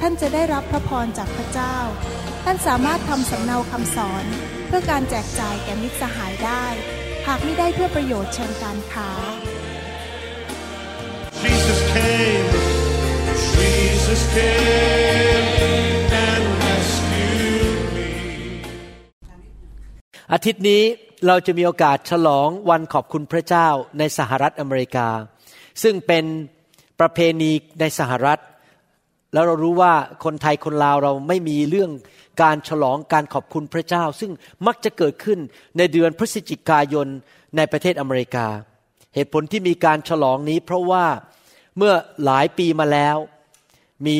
ท่านจะได้รับพระพรจากพระเจ้า ท่านสามารถทำสำเนาคำสอน เพื่อการแจกจ่ายแก่มิตรสหายได้ หากไม่ได้เพื่อประโยชน์เชิงการค้า Jesus came, Jesus came and rescued me. อาทิตย์นี้เราจะมีโอกาสฉลองวันขอบคุณพระเจ้าในสหรัฐอเมริกา ซึ่งเป็นประเพณีในสหรัฐ แล้วเรารู้ว่าคนไทยคนลาวเราไม่มีเรื่องการฉลองการขอบคุณพระเจ้า ซึ่งมักจะเกิดขึ้นในเดือนพฤศจิกายนในประเทศอเมริกา เหตุผลที่มีการฉลองนี้ เพราะว่าเมื่อหลายปีมาแล้ว มี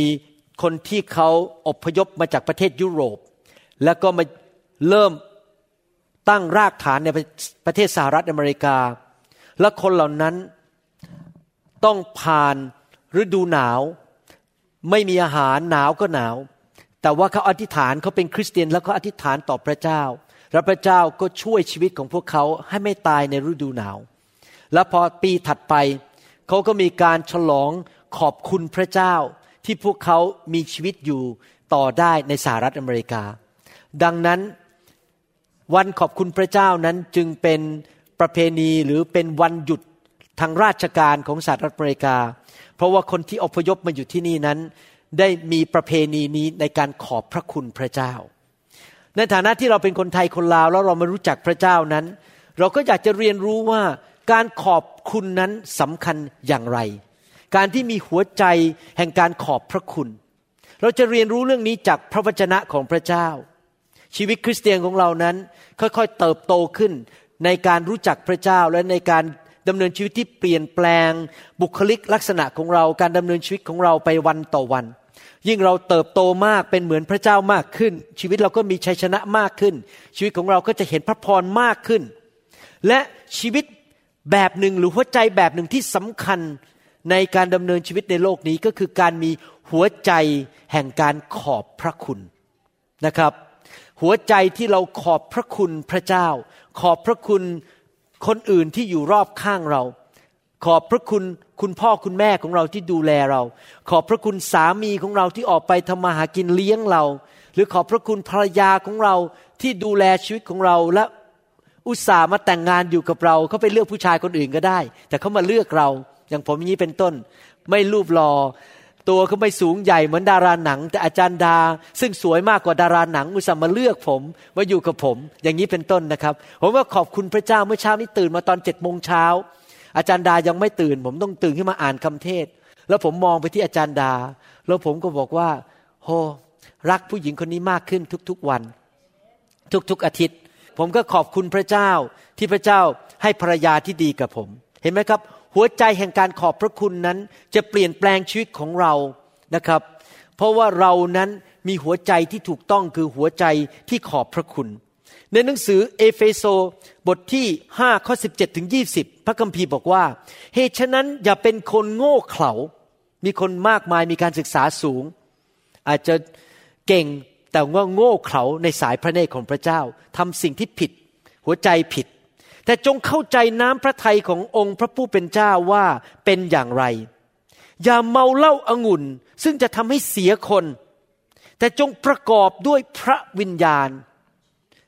คนที่เขาอพยพมาจากประเทศยุโรป แล้วก็มาเริ่มตั้งรากฐานในประเทศสหรัฐอเมริกา และคนเหล่านั้นต้องผ่านฤดูหนาว ไม่มีอาหารหนาวก็หนาว แต่ว่าเขาอธิษฐานเขาเป็นคริสเตียนแล้วเขาอธิษฐานต่อพระเจ้า และพระเจ้าก็ช่วยชีวิตของพวกเขาให้ไม่ตายในฤดูหนาว แล้วพอปีถัดไปเขาก็มีการฉลองขอบคุณพระเจ้า ที่พวกเขามีชีวิตอยู่ต่อได้ในสหรัฐอเมริกา ดังนั้นวันขอบคุณพระเจ้านั้นจึงเป็นประเพณีหรือเป็นวันหยุดทางราชการของสหรัฐอเมริกา เพราะว่าคนที่อพยพมาอยู่ที่นี่นั้น ได้มีประเพณีนี้ในการขอบพระคุณพระเจ้า ในฐานะที่เราเป็นคนไทยคนลาวแล้วเรามารู้จักพระเจ้านั้น เราก็อยากจะเรียนรู้ว่าการขอบคุณนั้นสำคัญอย่างไร การที่มีหัวใจแห่งการขอบพระคุณ เราจะเรียนรู้เรื่องนี้จากพระวจนะของพระเจ้า ชีวิตคริสเตียนของเรานั้น ค่อยๆเติบโตขึ้นในการรู้จักพระเจ้าและในการ ดำเนินชีวิตที่เปลี่ยนแปลงบุคลิกลักษณะของเรา การดำเนินชีวิตของเราไปวันต่อวัน ยิ่งเราเติบโตมากเป็นเหมือนพระเจ้ามากขึ้น ชีวิตเราก็มีชัยชนะมากขึ้น ชีวิตของเราก็จะเห็นพระพรมากขึ้น และชีวิตแบบหนึ่งหรือหัวใจแบบหนึ่งที่สำคัญในการดำเนินชีวิตในโลกนี้ก็คือการมีหัวใจแห่งการขอบพระคุณนะครับ หัวใจที่เราขอบพระคุณพระเจ้า ขอบพระคุณ คนอื่นที่อยู่รอบข้างเรา ขอบพระคุณคุณพ่อคุณแม่ของเราที่ดูแลเรา ขอบพระคุณสามีของเราที่ออกไปทำมาหากินเลี้ยงเรา หรือขอบพระคุณภรรยาของเราที่ดูแลชีวิตของเราและอุตส่าห์มาแต่งงานอยู่กับเราเขาไปเลือกผู้ชายคนอื่นก็ได้ แต่เขามาเลือกเรา อย่างผมอย่างนี้เป็นต้น ไม่รูปรอ ตัวเขาไม่สูงใหญ่เหมือนดาราหนัง แต่อาจารย์ดา ซึ่งสวยมากกว่าดาราหนังอุตส่าห์มาเลือกผมมาอยู่กับผม อย่างนี้เป็นต้นนะครับ ผมว่าขอบคุณพระเจ้าเมื่อเช้านี้ตื่นมาตอนเจ็ดโมงเช้าอาจารย์ดายังไม่ตื่น ผมต้องตื่นขึ้นมาอ่านคำเทศ แล้วผมมองไปที่อาจารย์ดา แล้วผมก็บอกว่าโหรักผู้หญิงคนนี้มากขึ้นทุกๆวัน ทุกๆอาทิตย์ ผมก็ขอบคุณพระเจ้าที่พระเจ้าให้ภรรยาที่ดีกับผม เห็นไหมครับ หัวใจแห่งการขอบพระคุณนั้น จะเปลี่ยนแปลงชีวิตของเรานะครับ เพราะว่าเรานั้นมีหัวใจที่ถูกต้องคือหัวใจที่ขอบพระคุณ ในหนังสือเอเฟโซบทที่5ข้อ17ถึง20 พระคัมภีร์บอกว่า เหตุฉะนั้นอย่าเป็นคนโง่เขลา มีคนมากมายมีการศึกษาสูง อาจจะเก่งแต่ว่าโง่เขลาในสายพระเนตรของพระเจ้าทำสิ่งที่ผิด หัวใจผิด แต่จงเข้าใจน้ำพระทัยขององค์พระผู้เป็นเจ้าว่าเป็นอย่างไร อย่าเมาเหล้าอางุ่น ซึ่งจะทำให้เสียคน แต่จงประกอบด้วยพระวิญญาณ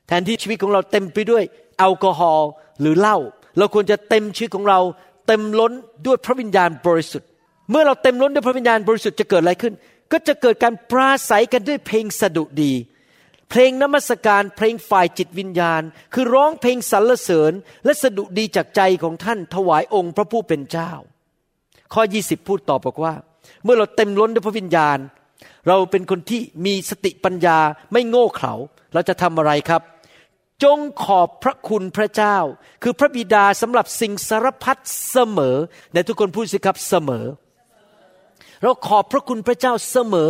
แทนที่ชีวิตของเราเต็มไปด้วยแอลกอฮอล์หรือเหล้าเราควรจะเต็มชีวิตของเราเต็มล้นด้วยพระวิญญาณบริสุทธิ์ เมื่อเราเต็มล้นด้วยพระวิญญาณบริสุทธิ์จะเกิดอะไรขึ้น ก็จะเกิดการปราศัยกันด้วยเพลงสดุดี เพลงนมัสการเพลงฝ่ายจิตวิญญาณ คือร้องเพลงสรรเสริญและสดุดีจากใจของท่านถวายองค์พระผู้เป็นเจ้า ข้อ 20 พูดต่อบอกว่า เมื่อเราเต็มล้นด้วยพระวิญญาณ เราเป็นคนที่มีสติปัญญาไม่โง่เขลาเราจะทำอะไรครับ จงขอบพระคุณพระเจ้า คือพระบิดาสำหรับสิ่งสารพัดเสมอในทุกคนพูดสิครับเสมอเเราขอบพระคุณพระเจ้าเสมอ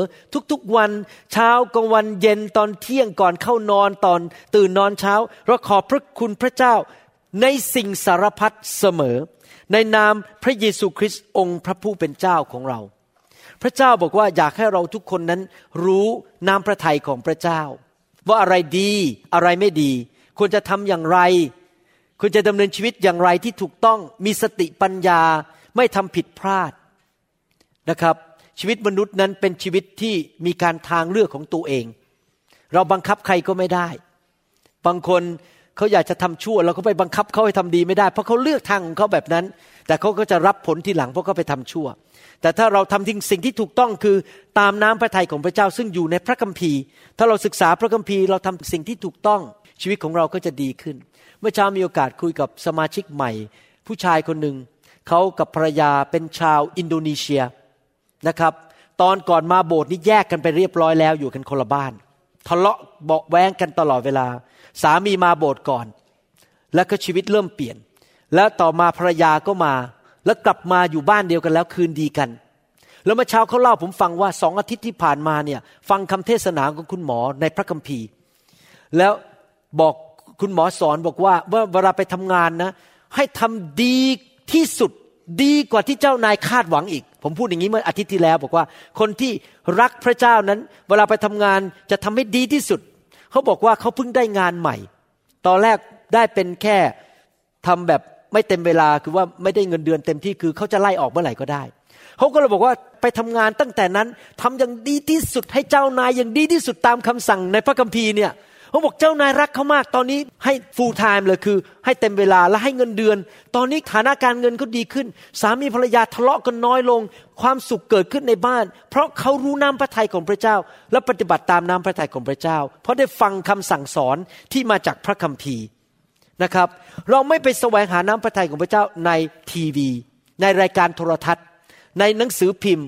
ทุกๆวัน เช้ากลางวันเย็นตอนเที่ยงก่อนเข้านอนตอน ตื่นนอนเช้า เราขอบพระคุณพระเจ้าในสิ่งสารพัดเสมอ ในนามพระเยซูคริสต์องค์พระผู้เป็นเจ้าของเรา พระเจ้าบอกว่าอยากให้เราทุกคนนั้นรู้นามพระทัยของพระเจ้า ว่าอะไรดีอะไรไม่ดี ควรจะทำอย่างไรควรจะดำเนินชีวิตอย่างไรที่ถูกต้องมีสติปัญญาไม่ทำผิดพลาด นะครับ ชีวิตมนุษย์นั้นเป็นชีวิตที่มีการทางเลือกของตัวเอง เราบังคับใครก็ไม่ได้ บางคนเขาอยากจะทำชั่ว เราก็ไปบังคับเขาให้ทำดีไม่ได้ เพราะเขาเลือกทางของเขาแบบนั้น แต่เขาก็จะรับผลทีหลังเพราะเขาไปทำชั่ว แต่ถ้าเราทำทิ้งสิ่งที่ถูกต้องคือตามน้ำพระทัยของพระเจ้าซึ่งอยู่ในพระคัมภีร์ ถ้าเราศึกษาพระคัมภีร์เราทำสิ่งที่ถูกต้องชีวิตของเราก็จะดีขึ้น เมื่อเช้ามีโอกาสคุยกับสมาชิกใหม่ ผู้ชายคนหนึ่งเขากับภรรยาเป็นชาวอินโดนีเซีย นะครับ ตอนก่อนมาโบสถ์นี่แยกกันไปเรียบร้อยแล้วอยู่กันคนละบ้าน ทะเลาะเบาแวงกันตลอดเวลา สามีมาโบสถ์ก่อน แล้วก็ชีวิตเริ่มเปลี่ยน แล้วต่อมาภรรยาก็มา แล้วกลับมาอยู่บ้านเดียวกันแล้วคืนดีกัน แล้วเมื่อเช้าเขาเล่าผมฟังว่าสองอาทิตย์ที่ผ่านมาเนี่ย ฟังคำเทศนาของคุณหมอในพระคัมภีร์ แล้วบอกคุณหมอสอนบอกว่าเมื่อเวลาไปทำงานนะ ให้ทำดีที่สุดดีกว่าที่เจ้านายคาดหวังอีก ผมพูดอย่างนี้เมื่ออาทิตย์ที่แล้ว บอกว่าคนที่รักพระเจ้านั้น เวลาไปทำงานจะทำให้ดีที่สุด เขาบอกว่าเขาเพิ่งได้งานใหม่ ตอนแรกได้เป็นแค่ทำแบบไม่เต็มเวลาคือว่าไม่ได้เงินเดือนเต็มที่คือเขาจะไล่ออกเมื่อไหร่ก็ได้เขาก็เลยบอกว่าไปทำงานตั้งแต่นั้นทำอย่างดีที่สุดให้เจ้านายอย่างดีที่สุดตามคำสั่งในพระคัมภีร์เนี่ย เขาบอกเจ้านายรักเขามาก ตอนนี้ให้ full time เลยคือ ให้เต็มเวลาและให้เงินเดือน ตอนนี้ฐานะการเงินเขาดีขึ้น สามีภรรยาทะเลาะกันน้อยลง ความสุขเกิดขึ้นในบ้าน เพราะเขารู้น้ำพระทัยของพระเจ้า และปฏิบัติตามน้ำพระทัยของพระเจ้า เพราะได้ฟังคำสั่งสอนที่มาจากพระคัมภีร์นะครับ เราไม่ไปแสวงหาน้ำพระทัยของพระเจ้าในทีวี ในรายการโทรทัศน์ ในหนังสือพิมพ์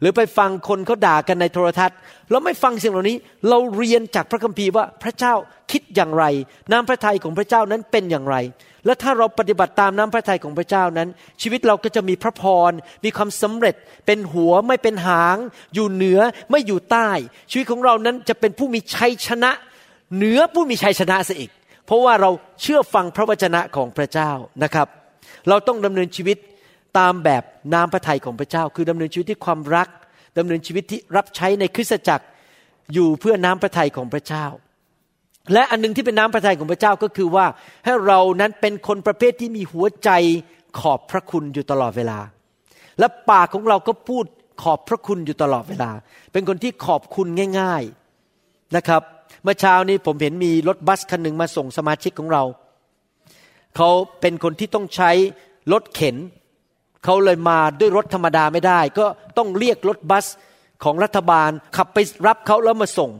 หรือไปฟังคนเขาด่ากันในโทรทัศน์ เราไม่ฟังสิ่งเหล่านี้ เราเรียนจากพระคัมภีร์ว่าพระเจ้าคิดอย่างไร น้ำพระทัยของพระเจ้านั้นเป็นอย่างไร และถ้าเราปฏิบัติตามน้ำพระทัยของพระเจ้านั้น ชีวิตเราก็จะมีพระพร มีความสำเร็จ เป็นหัวไม่เป็นหาง อยู่เหนือไม่อยู่ใต้ ชีวิตของเรานั้นจะเป็นผู้มีชัยชนะ เหนือผู้มีชัยชนะซะอีก เพราะว่าเราเชื่อฟังพระวจนะของพระเจ้านะครับ เราต้องดำเนินชีวิต ตามแบบน้ำพระทัยของพระเจ้า คือดำเนินชีวิตที่ความรักดำเนินชีวิตที่รับใช้ในคริสตจักรอยู่เพื่อน้ำพระทัยของพระเจ้า และอันนึงที่เป็นน้ำพระทัยของพระเจ้าก็คือว่าให้เรานั้นเป็นคนประเภทที่มีหัวใจขอบพระคุณอยู่ตลอดเวลา และปากของเราก็พูดขอบพระคุณอยู่ตลอดเวลา เป็นคนที่ขอบคุณง่าย ๆนะครับ เมื่อเช้านี้ผมเห็นมีรถบัสคันหนึ่งมาส่งสมาชิกของเรา เขาเป็นคนที่ต้องใช้รถเข็น เขาเลยมาด้วยรถธรรมดาไม่ได้ ก็ต้องเรียกรถบัสของรัฐบาลขับไปรับเขาแล้วมาส่ง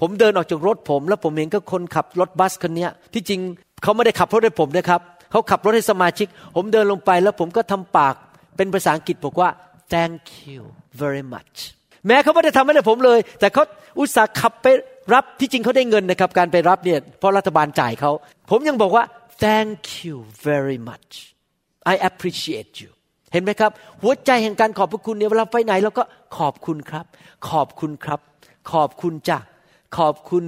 ผมเดินออกจากรถผม แล้วผมเห็นก็คนขับรถบัสคนนี้ที่จริงเขาไม่ได้ขับรถให้ผมนะครับเขาขับรถให้สมาชิก ผมเดินลงไปแล้วผมก็ทำปากเป็นภาษาอังกฤษบอกว่า thank you very much แม้เขาไม่ได้ทำให้ผมเลย แต่เขาอุตส่าห์ขับไปรับที่จริงเขาได้เงินนะครับ การไปรับเนี่ยเพราะรัฐบาลจ่ายเขา ผมยังบอกว่า thank you very much I appreciate you เห็นไหมครับ หัวใจแห่งการขอบพระคุณเนี่ยเวลาไปไหนเราก็ขอบคุณครับ ขอบคุณครับ ขอบคุณจ้ะขอบคุณ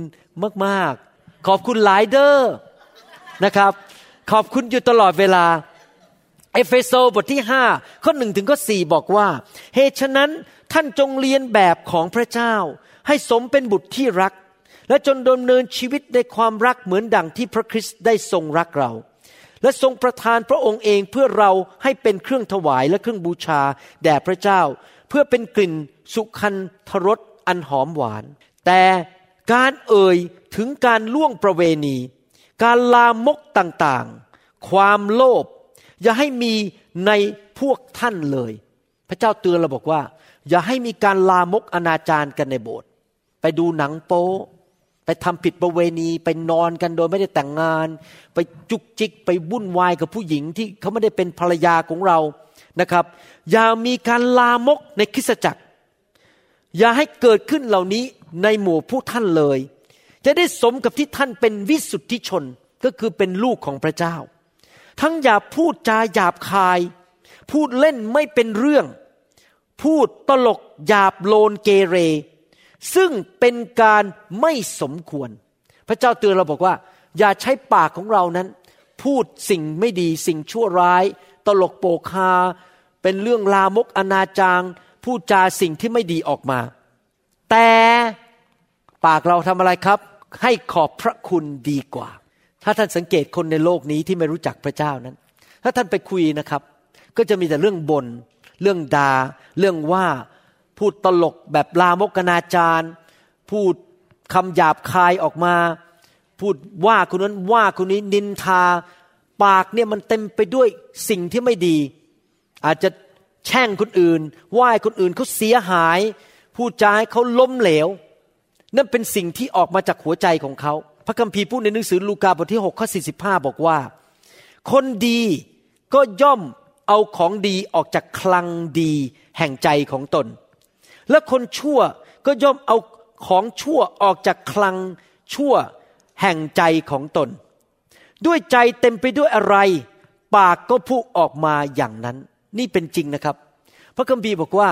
มากๆ ขอบคุณหลายเดอร์นะครับ ขอบคุณอยู่ตลอดเวลาเอเฟโซบทที่5ข้อหนึ่งถึงข้อสี่บอกว่าเหตุฉะนั้นท่านจงเรียนแบบของพระเจ้า ให้สมเป็นบุตรที่รัก และจนดำเนินชีวิตในความรักเหมือนดังที่พระคริสต์ได้ทรงรักเรา และทรงประทานพระองค์เองเพื่อเราให้เป็นเครื่องถวายและเครื่องบูชาแด่พระเจ้า เพื่อเป็นกลิ่นสุคันทรสอันหอมหวาน แต่การเอ่ยถึงการล่วงประเวณี การลามกต่างๆ ความโลภอย่าให้มีในพวกท่านเลย พระเจ้าเตือนเราบอกว่า อย่าให้มีการลามกอนาจารกันในโบสถ์ไปดูหนังโป๊ ไปทำผิดประเวณีไปนอนกันโดยไม่ได้แต่งงาน ไปจุกจิกไปวุ่นวายกับผู้หญิงที่เขาไม่ได้เป็นภรรยาของเรานะครับ อย่ามีการลามกในคริสตจักร อย่าให้เกิดขึ้นเหล่านี้ในหมู่ผู้ท่านเลย จะได้สมกับที่ท่านเป็นวิสุทธิชนก็คือเป็นลูกของพระเจ้า ทั้งอย่าพูดจาหยาบคาย พูดเล่นไม่เป็นเรื่อง พูดตลกหยาบโลนเกเร ซึ่งเป็นการไม่สมควร พระเจ้าเตือนเราบอกว่า อย่าใช้ปากของเรานั้น พูดสิ่งไม่ดีสิ่งชั่วร้าย ตลกโปกฮาเป็นเรื่องลามกอนาจารพูดจาสิ่งที่ไม่ดีออกมา แต่ปากเราทำอะไรครับ ให้ขอบพระคุณดีกว่า ถ้าท่านสังเกตคนในโลกนี้ที่ไม่รู้จักพระเจ้านั้น ถ้าท่านไปคุยนะครับ ก็จะมีแต่เรื่องบน่นเรื่องดา่าเรื่องว่า พูดตลกแบบลามกนาจารพูดคำหยาบคายออกมา พูดว่าคนนั้นว่าคนนี้นินทา ปากเนี่ยมันเต็มไปด้วยสิ่งที่ไม่ดี อาจจะแช่งคนอื่นว่าคนอื่นเขาเสียหาย พูดจาให้เขาล้มเหลว นั่นเป็นสิ่งที่ออกมาจากหัวใจของเขา พระคัมภีร์พูดในหนังสือลูกาบทที่6ข้อ45 บอกว่า คนดีก็ย่อมเอาของดีออกจากคลังดีแห่งใจของตน และคนชั่วก็ย่อมเอาของชั่วออกจากคลังชั่วแห่งใจของตน ด้วยใจเต็มไปด้วยอะไร ปากก็พูดออกมาอย่างนั้น นี่เป็นจริงนะครับ พระคัมภีร์บอกว่า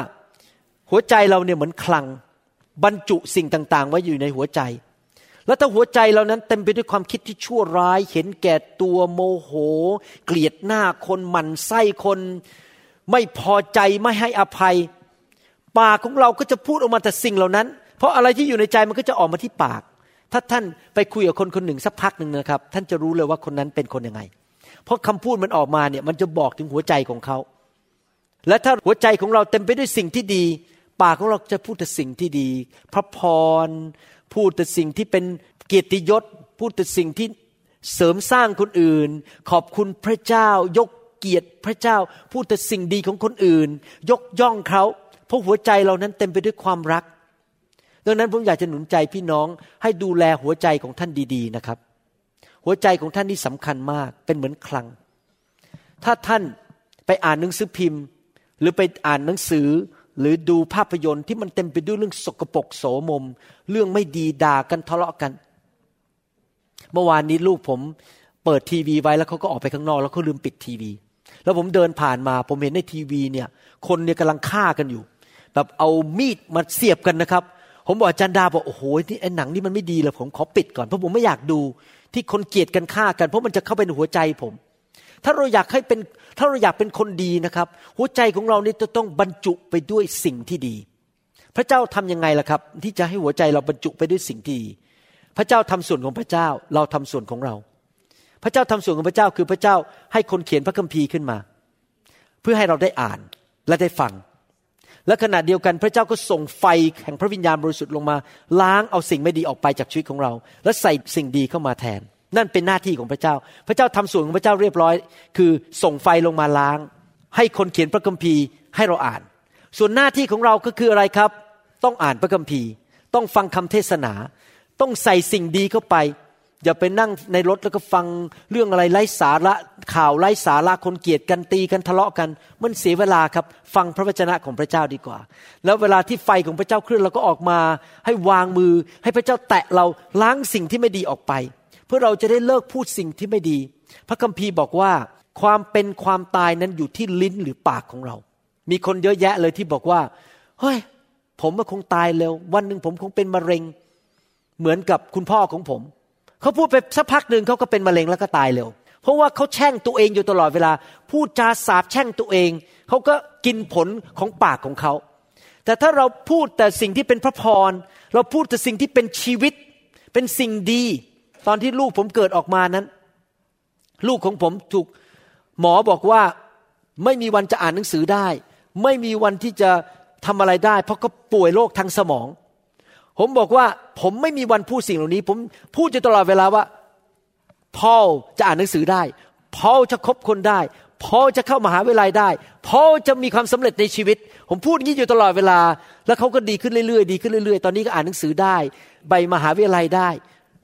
หัวใจเราเนี่ยเหมือนคลัง บรรจุสิ่งต่างๆ ไว้อยู่ในหัวใจ แล้วถ้าหัวใจเรานั้นเต็มไปด้วยความคิดที่ชั่วร้าย เห็นแก่ตัวโมโห เกลียดหน้าคนหมั่นไส้คน ไม่พอใจไม่ให้อภัย ปากของเราก็จะพูดออกมาแต่สิ่งเหล่านั้น เพราะอะไรที่อยู่ในใจมันก็จะออกมาที่ปาก ถ้าท่านไปคุยกับคนคนหนึ่งสักพักหนึ่งนะครับ ท่านจะรู้เลยว่าคนนั้นเป็นคนยังไง เพราะคำพูดมันออกมาเนี่ยมันจะบอกถึงหัวใจของเขา และถ้าหัวใจของเราเต็มไปด้วยสิ่งที่ดี ปากของเราจะพูดแต่สิ่งที่ดี พระพร พูดแต่สิ่งที่เป็นเกียรติยศ พูดแต่สิ่งที่เสริมสร้างคนอื่น ขอบคุณพระเจ้ายกเกียรติพระเจ้า พูดแต่สิ่งดีของคนอื่น ยกย่องเขา เพราะหัวใจเรานั้นเต็มไปด้วยความรัก ดังนั้นผมอยากจะหนุนใจพี่น้องให้ดูแลหัวใจของท่านดี ๆนะครับ หัวใจของท่านนี่สำคัญมาก เป็นเหมือนคลัง ถ้าท่านไปอ่านหนังสือพิมพ์ หรือไปอ่านหนังสือหรือดูภาพยนตร์ที่มันเต็มไปด้วยเรื่องสกปรกโสมม เรื่องไม่ดีด่ากันทะเลาะกัน เมื่อวานนี้ลูกผมเปิดทีวีไว้แล้วเขาก็ออกไปข้างนอก แล้วเขาลืมปิดทีวี แล้วผมเดินผ่านมา ผมเห็นในทีวีเนี่ย คนเนี่ยกำลังฆ่ากันอยู่ แบบเอามีดมาเสียบกันนะครับ ผมบอกอาจารย์ดาบอกโอ้โหนี่ไอ้หนังนี่มันไม่ดีเลยผมขอปิดก่อนเพราะผมไม่อยากดูที่คนเกลียดกันฆ่ากัน เพราะมันจะเข้าไปในหัวใจผม ถ้าเราอยากให้เป็นถ้าเราอยากเป็นคนดีนะครับ หัวใจของเรานี่จะต้องบรรจุไปด้วยสิ่งที่ดี พระเจ้าทํำยังไงล่ะครับ ที่จะให้หัวใจเราบรรจุไปด้วยสิ่งที่ดี พระเจ้าทำส่วนของพระเจ้าเราทำส่วนของเรา พระเจ้าทำส่วนของพระเจ้าคือพระเจ้าให้คนเขียนพระคัมภีร์ขึ้นมา เพื่อให้เราได้อ่านและได้ฟัง และขณะเดียวกันพระเจ้าก็ส่งไฟแห่งพระวิญญาณบริสุทธิ์ลงมา ล้างเอาสิ่งไม่ดีออกไปจากชีวิตของเรา และใส่สิ่งดีเข้ามาแทน นั่นเป็นหน้าที่ของพระเจ้า พระเจ้าทำส่วนของพระเจ้าเรียบร้อย คือส่งไฟลงมาล้าง ให้คนเขียนพระคัมภีร์ให้เราอ่าน ส่วนหน้าที่ของเราก็คืออะไรครับ ต้องอ่านพระคัมภีร์ ต้องฟังคำเทศนา ต้องใส่สิ่งดีเข้าไป อย่าไปนั่งในรถแล้วก็ฟังเรื่องอะไรไร้สาระข่าวไร้สาระคนเกลียดกันตีกันทะเลาะกัน มันเสียเวลาครับ ฟังพระวจนะของพระเจ้าดีกว่า แล้วเวลาที่ไฟของพระเจ้าเคลื่อนเราก็ออกมา ให้วางมือ ให้พระเจ้าแตะเราล้างสิ่งที่ไม่ดีออกไป เพื่อเราจะได้เลิกพูดสิ่งที่ไม่ดี พระคัมภีร์บอกว่า ความเป็นความตายนั้นอยู่ที่ลิ้นหรือปากของเรา มีคนเยอะแยะเลยที่บอกว่าเฮ้ยผมมันคงตายเร็ววันหนึ่งผมคงเป็นมะเร็ง เหมือนกับคุณพ่อของผม เขาพูดไปสักพักหนึ่งเขาก็เป็นมะเร็งแล้วก็ตายเร็ว เพราะว่าเขาแช่งตัวเองอยู่ตลอดเวลา พูดจาสาบแช่งตัวเอง เขาก็กินผลของปากของเขา แต่ถ้าเราพูดแต่สิ่งที่เป็นพระพร เราพูดแต่สิ่งที่เป็นชีวิต เป็นสิ่งดี ตอนที่ลูกผมเกิดออกมานั้น ลูกของผมถูกหมอบอกว่าไม่มีวันจะอ่านหนังสือได้ ไม่มีวันที่จะทำอะไรได้ เพราะเขาป่วยโรคทางสมอง ผมบอกว่าผมไม่มีวันพูดสิ่งเหล่านี้ ผมพูดอยู่ตลอดเวลาว่าพอลจะอ่านหนังสือได้พอลจะคบคนได้พอลจะเข้ามาหาวิทยาลัยได้พอลจะมีความสำเร็จในชีวิต ผมพูดอย่างนี้อยู่ตลอดเวลา แล้วเขาก็ดีขึ้นเรื่อยๆดีขึ้นเรื่อยๆ ตอนนี้ก็อ่านหนังสือได้ ใบมหาวิทยาลัยได้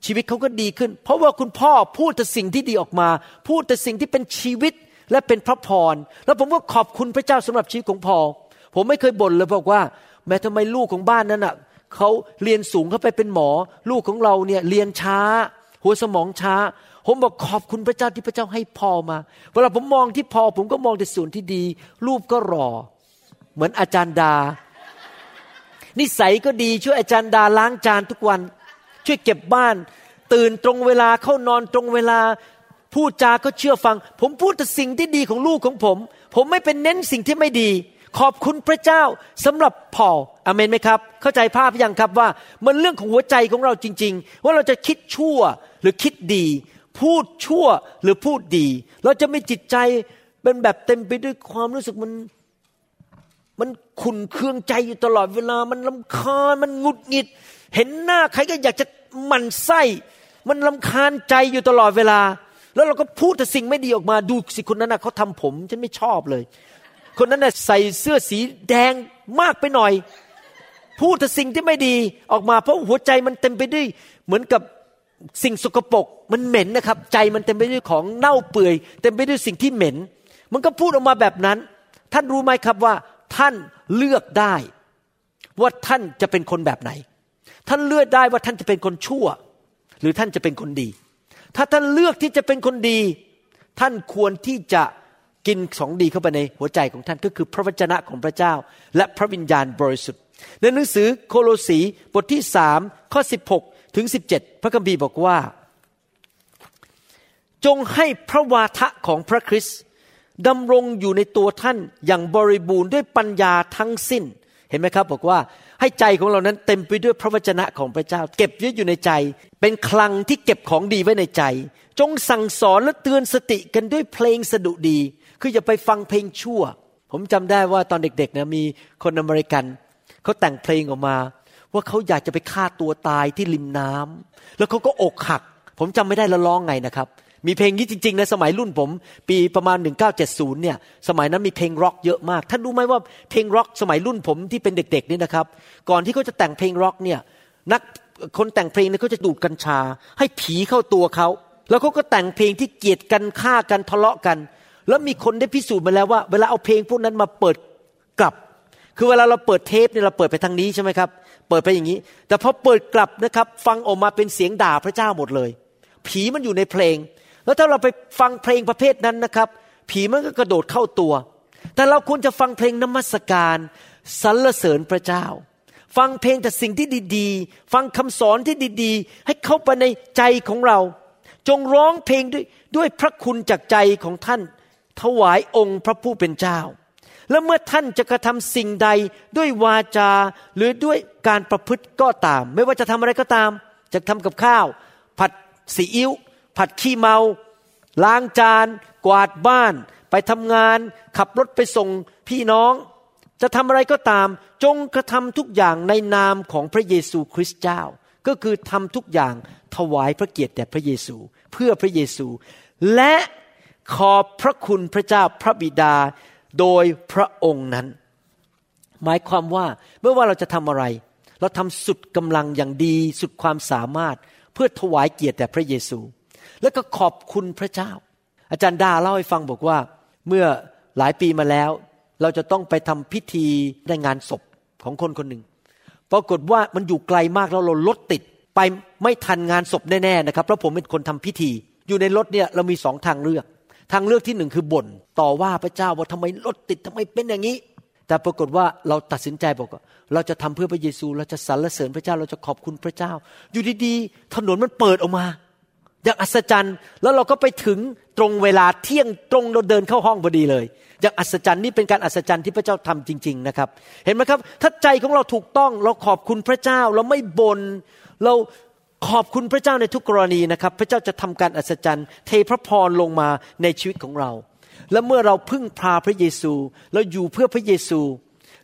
ชีวิตเขาก็ดีขึ้น เพราะว่าคุณพ่อพูดแต่สิ่งที่ดีออกมา พูดแต่สิ่งที่เป็นชีวิตและเป็นพระพร แล้วผมก็ขอบคุณพระเจ้าสำหรับชีวิตของพอผมไม่เคยบ่นเลยบอกว่า แม้ทำไมลูกของบ้านนั้นอะ เขาเรียนสูงเขาไปเป็นหมอ ลูกของเราเนี่ยเรียนช้า หัวสมองช้า ผมบอกขอบคุณพระเจ้าที่พระเจ้าให้พอมา เวลาผมมองที่พอ ผมก็มองแต่ส่วนที่ดี รูปก็รอ เหมือนอาจารย์ดา นิสัยก็ดีช่วยอาจารย์ดาล้างจานทุกวัน ช่วยเก็บบ้าน ตื่นตรงเวลาเข้านอนตรงเวลาพูดจาก็เชื่อฟัง ผมพูดแต่สิ่งที่ดีของลูกของผม ผมไม่เป็นเน้นสิ่งที่ไม่ดี ขอบคุณพระเจ้าสำหรับพอ อเมนไหมครับ เข้าใจภาพยังครับว่ามันเรื่องของหัวใจของเราจริง ๆ ว่าเราจะคิดชั่วหรือคิดดี พูดชั่วหรือพูดดี เราจะไม่จิตใจเป็นแบบเต็มไปด้วยความรู้สึกมันมันขุนเคืองใจอยู่ตลอดเวลา มันลำคาญ มันงุดหงิด เห็นหน้าใครก็อยากจะหมันไส้ มันลำคาญใจอยู่ตลอดเวลา แล้วเราก็พูดแต่สิ่งไม่ดีออกมา ดูสิคนนั้นนะเขาทำผม ฉันไม่ชอบเลย คนนั้นนะใส่เสื้อสีแดงมากไปหน่อย พูดแต่สิ่งที่ไม่ดีออกมา เพราะหัวใจมันเต็มไปด้วยเหมือนกับสิ่งสกปรกมันเหม็นนะครับ ใจมันเต็มไปด้วยของเน่าเปื่อย เต็มไปด้วยสิ่งที่เหม็น มันก็พูดออกมาแบบนั้น ท่านรู้ไหมครับว่า ท่านเลือกได้ ว่าท่านจะเป็นคนแบบไหน ท่านเลือกได้ว่าท่านจะเป็นคนชั่ว หรือท่านจะเป็นคนดี ถ้าท่านเลือกที่จะเป็นคนดี ท่านควรที่จะกินสองดีเข้าไปในหัวใจของท่านก็คือพระวจนะของพระเจ้า และพระวิญญาณบริสุทธิ์ ในหนังสือโคโลสีบทที่สามข้อ 16 ถึง 17 พระคัมภีร์บอกว่า จงให้พระวาทะของพระคริสต์ดำรงอยู่ในตัวท่านอย่างบริบูรณ์ด้วยปัญญาทั้งสิ้น เห็นไหมครับบอกว่าให้ใจของเรานั้นเต็มไปด้วยพระวจนะของพระเจ้า เก็บเยอะอยู่ในใจ เป็นคลังที่เก็บของดีไว้ในใจ จงสั่งสอนและเตือนสติกันด้วยเพลงสดุดี คืออย่าไปฟังเพลงชั่ว ผมจำได้ว่าตอนเด็กๆนะมีคนอเมริกัน เขาแต่งเพลงออกมา ว่าเขาอยากจะไปฆ่าตัวตายที่ริมน้ำแล้วเขาก็อกหัก ผมจำไม่ได้แล้วร้องไงนะครับ มีเพลงนี้จริงๆในสมัยรุ่นผม ปีประมาณ 1970เนี่ย สมัยนั้นมีเพลงร็อกเยอะมาก ท่านรู้ไหมว่าเพลงร็อกสมัยรุ่นผมที่เป็นเด็กๆนี่นะครับ ก่อนที่เขาจะแต่งเพลงร็อกเนี่ยนักคนแต่งเพลงเนี่ยเขาจะดูดกัญชา ให้ผีเข้าตัวเขาแล้วเขาก็แต่งเพลงที่เกลียดกันฆ่ากันทะเลาะกัน แล้วมีคนได้พิสูจน์มาแล้วว่า เวลาเอาเพลงพวกนั้นมาเปิดกลับ คือเวลาเราเปิดเทปเนี่ยเราเปิดไปทางนี้ใช่ไหมครับ เปิดไปอย่างนี้ แต่พอเปิดกลับนะครับ ฟังออกมาเป็นเสียงด่าพระเจ้าหมดเลย ผีมันอยู่ในเพลง แล้วถ้าเราไปฟังเพลงประเภทนั้นนะครับ ผีมันก็กระโดดเข้าตัว แต่เราควรจะฟังเพลงนมัสการสรรเสริญพระเจ้า ฟังเพลงแต่สิ่งที่ดีๆ ฟังคำสอนที่ดีๆ ให้เข้าไปในใจของเรา จงร้องเพลงด้วยด้วยพระคุณจากใจของท่าน ถวายองค์พระผู้เป็นเจ้า และเมื่อท่านจะกระทำสิ่งใดด้วยวาจาหรือด้วยการประพฤติก็ตาม ไม่ว่าจะทำอะไรก็ตาม จะทำกับข้าว ผัดซีอิ๊วผัดขี้เมา ล้างจาน กวาดบ้าน ไปทำงาน ขับรถไปส่งพี่น้อง จะทำอะไรก็ตาม จงกระทำทุกอย่างในนามของพระเยซูคริสต์เจ้า ก็คือทำทุกอย่างถวายพระเกียรติแด่พระเยซู เพื่อพระเยซู และขอบพระคุณพระเจ้าพระบิดา โดยพระองค์นั้น หมายความว่าไม่ว่าเราจะทำอะไร เราทำสุดกำลังอย่างดี สุดความสามารถเพื่อถวายเกียรติแด่พระเยซู แล้วก็ขอบคุณพระเจ้า อาจารย์ดาเล่าให้ฟังบอกว่า เมื่อหลายปีมาแล้ว เราจะต้องไปทำพิธีในงานศพของคนคนหนึ่งปรากฏว่ามันอยู่ไกลมากแล้วเรารถติดไปไม่ทันงานศพแน่ๆนะครับเพราะผมเป็นคนทำพิธี อยู่ในรถเนี่ยเรามีสองทางเลือก ทางเลือกที่หนึ่งคือบ่นต่อว่าพระเจ้าว่าทำไมรถติดทำไมเป็นอย่างนี้ แต่ปรากฏว่าเราตัดสินใจบอกว่าเราจะทำเพื่อพระเยซู เราจะสรรเสริญพระเจ้าเราจะขอบคุณพระเจ้า อยู่ดีๆถนนมันเปิดออกมา อย่างอัศจรรย์ แล้วเราก็ไปถึงตรงเวลาเที่ยงตรงเราเดินเข้าห้องพอดีเลยอย่างอัศจรรย์นี่เป็นการอัศจรรย์ที่พระเจ้าทำจริง ๆนะครับ เห็นไหมครับ ถ้าใจของเราถูกต้องเราขอบคุณพระเจ้า เราไม่บน่นเรา ขอบคุณพระเจ้าในทุกกรณีนะครับ พระเจ้าจะทำการอัศจรรย์ เทพระพรลงมาในชีวิตของเรา และเมื่อเราพึ่งพาพระเยซูเราอยู่เพื่อพระเยซู